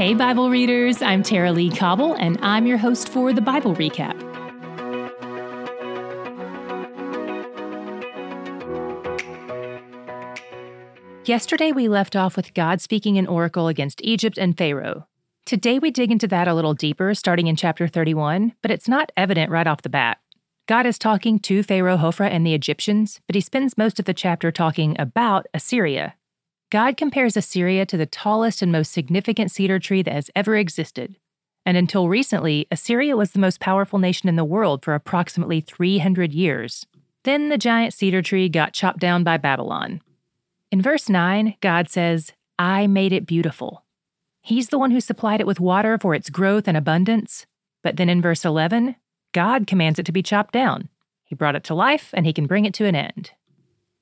Hey, Bible readers, I'm Tara-Leigh Cobble, and I'm your host for the Bible Recap. Yesterday, we left off with God speaking an oracle against Egypt and Pharaoh. Today, we dig into that a little deeper, starting in chapter 31, but it's not evident right off the bat. God is talking to Pharaoh Hophra and the Egyptians, but he spends most of the chapter talking about Assyria, God compares Assyria to the tallest and most significant cedar tree that has ever existed. And until recently, Assyria was the most powerful nation in the world for approximately 300 years. Then the giant cedar tree got chopped down by Babylon. In verse 9, God says, I made it beautiful. He's the one who supplied it with water for its growth and abundance. But then in verse 11, God commands it to be chopped down. He brought it to life, and he can bring it to an end.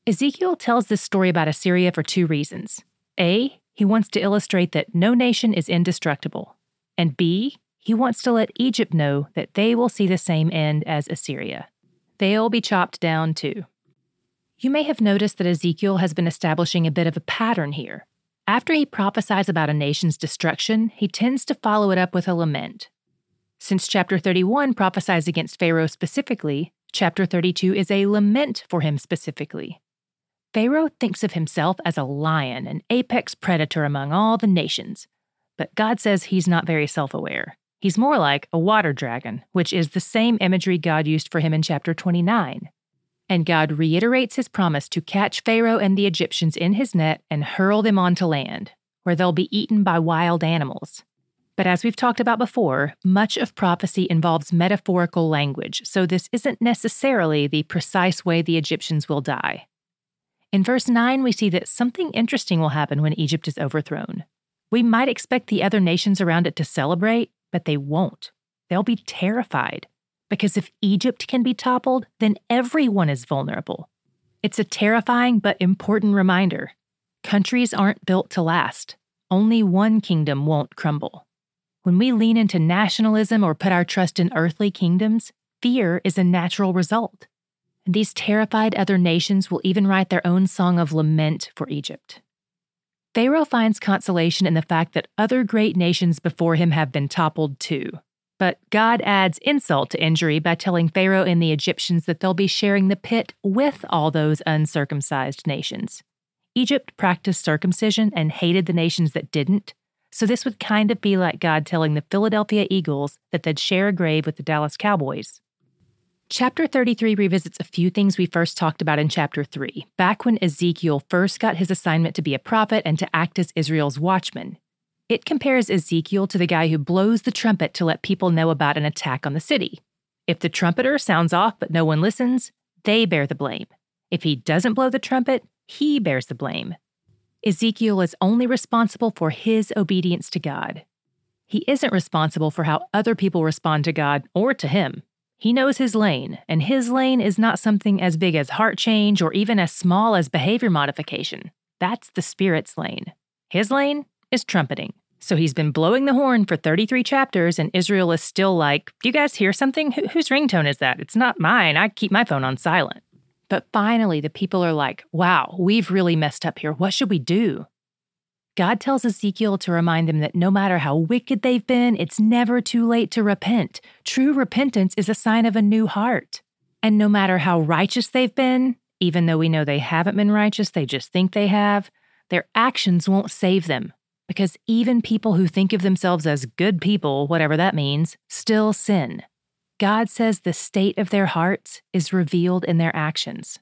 Ezekiel tells this story about Assyria for two reasons. A, he wants to illustrate that no nation is indestructible. And B, he wants to let Egypt know that they will see the same end as Assyria. They'll be chopped down too. You may have noticed that Ezekiel has been establishing a bit of a pattern here. After he prophesies about a nation's destruction, he tends to follow it up with a lament. Since chapter 31 prophesies against Pharaoh specifically, chapter 32 is a lament for him specifically. Pharaoh thinks of himself as a lion, an apex predator among all the nations. But God says he's not very self aware. He's more like a water dragon, which is the same imagery God used for him in chapter 29. And God reiterates his promise to catch Pharaoh and the Egyptians in his net and hurl them onto land, where they'll be eaten by wild animals. But as we've talked about before, much of prophecy involves metaphorical language, so this isn't necessarily the precise way the Egyptians will die. In verse 9, we see that something interesting will happen when Egypt is overthrown. We might expect the other nations around it to celebrate, but they won't. They'll be terrified. Because if Egypt can be toppled, then everyone is vulnerable. It's a terrifying but important reminder. Countries aren't built to last. Only one kingdom won't crumble. When we lean into nationalism or put our trust in earthly kingdoms, fear is a natural result. These terrified other nations will even write their own song of lament for Egypt. Pharaoh finds consolation in the fact that other great nations before him have been toppled too. But God adds insult to injury by telling Pharaoh and the Egyptians that they'll be sharing the pit with all those uncircumcised nations. Egypt practiced circumcision and hated the nations that didn't, so this would kind of be like God telling the Philadelphia Eagles that they'd share a grave with the Dallas Cowboys. Chapter 33 revisits a few things we first talked about in chapter 3, back when Ezekiel first got his assignment to be a prophet and to act as Israel's watchman. It compares Ezekiel to the guy who blows the trumpet to let people know about an attack on the city. If the trumpeter sounds off but no one listens, they bear the blame. If he doesn't blow the trumpet, he bears the blame. Ezekiel is only responsible for his obedience to God. He isn't responsible for how other people respond to God or to him. He knows his lane, and his lane is not something as big as heart change or even as small as behavior modification. That's the Spirit's lane. His lane is trumpeting. So he's been blowing the horn for 33 chapters, and Israel is still like, Do you guys hear something? Wh- whose ringtone is that? It's not mine. I keep my phone on silent. But finally, the people are like, Wow, we've really messed up here. What should we do? God tells Ezekiel to remind them that no matter how wicked they've been, it's never too late to repent. True repentance is a sign of a new heart. And no matter how righteous they've been, even though we know they haven't been righteous, they just think they have, their actions won't save them. Because even people who think of themselves as good people, whatever that means, still sin. God says the state of their hearts is revealed in their actions.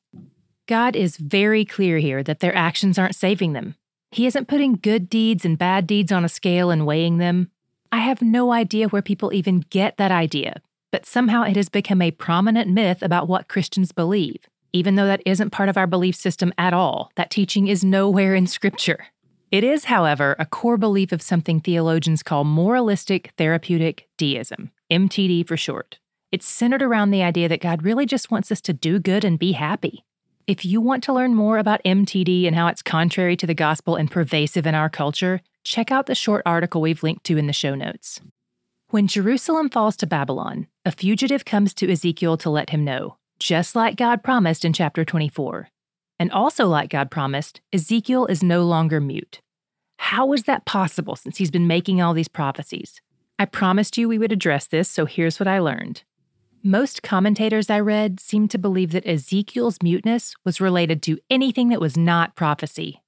God is very clear here that their actions aren't saving them. He isn't putting good deeds and bad deeds on a scale and weighing them. I have no idea where people even get that idea, but somehow it has become a prominent myth about what Christians believe, even though that isn't part of our belief system at all. That teaching is nowhere in Scripture. It is, however, a core belief of something theologians call moralistic therapeutic deism, MTD for short. It's centered around the idea that God really just wants us to do good and be happy. If you want to learn more about MTD and how it's contrary to the gospel and pervasive in our culture, check out the short article we've linked to in the show notes. When Jerusalem falls to Babylon, a fugitive comes to Ezekiel to let him know, just like God promised in chapter 24. And also, like God promised, Ezekiel is no longer mute. How is that possible since he's been making all these prophecies? I promised you we would address this, so here's what I learned. Most commentators I read seem to believe that Ezekiel's muteness was related to anything that was not prophecy.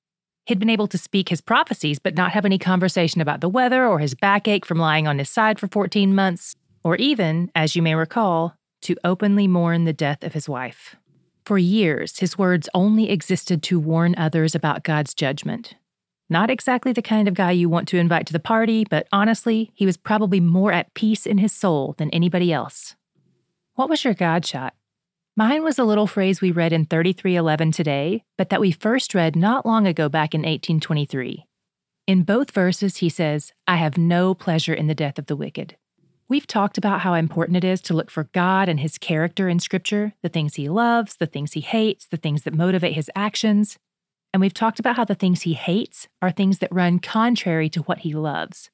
He'd been able to speak his prophecies, but not have any conversation about the weather or his backache from lying on his side for 14 months, or even, as you may recall, to openly mourn the death of his wife. For years, his words only existed to warn others about God's judgment. Not exactly the kind of guy you want to invite to the party, but honestly, he was probably more at peace in his soul than anybody else. What was your God shot? Mine was a little phrase we read in 3311 today, but that we first read not long ago back in 1823. In both verses, he says, I have no pleasure in the death of the wicked. We've talked about how important it is to look for God and his character in Scripture, the things he loves, the things he hates, the things that motivate his actions. And we've talked about how the things he hates are things that run contrary to what he loves.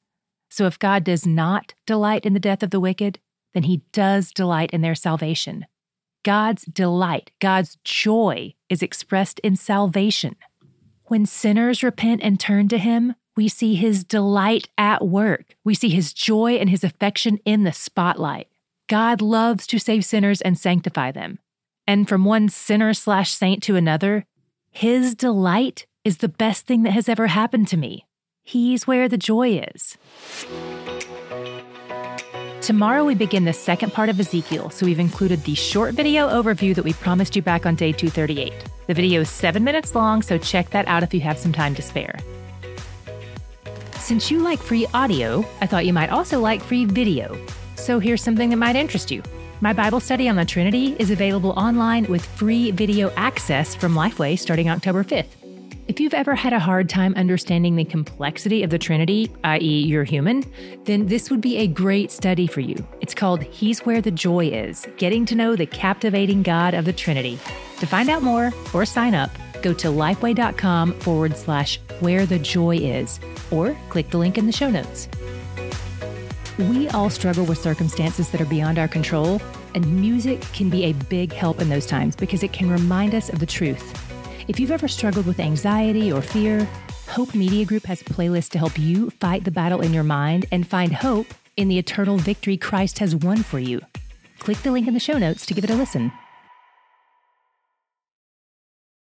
So if God does not delight in the death of the wicked, then he does delight in their salvation. God's delight, God's joy is expressed in salvation. When sinners repent and turn to him, we see his delight at work. We see his joy and his affection in the spotlight. God loves to save sinners and sanctify them. And from one sinner slash saint to another, his delight is the best thing that has ever happened to me. He's where the joy is. Tomorrow we begin the second part of Ezekiel, so we've included the short video overview that we promised you back on day 238. The video is seven minutes long, so check that out if you have some time to spare. Since you like free audio, I thought you might also like free video. So here's something that might interest you. My Bible study on the Trinity is available online with free video access from Lifeway starting October 5th. If you've ever had a hard time understanding the complexity of the Trinity, i.e., you're human, then this would be a great study for you. It's called He's Where the Joy Is Getting to Know the Captivating God of the Trinity. To find out more or sign up, go to lifeway.com forward slash where the joy is, or click the link in the show notes. We all struggle with circumstances that are beyond our control, and music can be a big help in those times because it can remind us of the truth. If you've ever struggled with anxiety or fear, Hope Media Group has a playlist to help you fight the battle in your mind and find hope in the eternal victory Christ has won for you. Click the link in the show notes to give it a listen.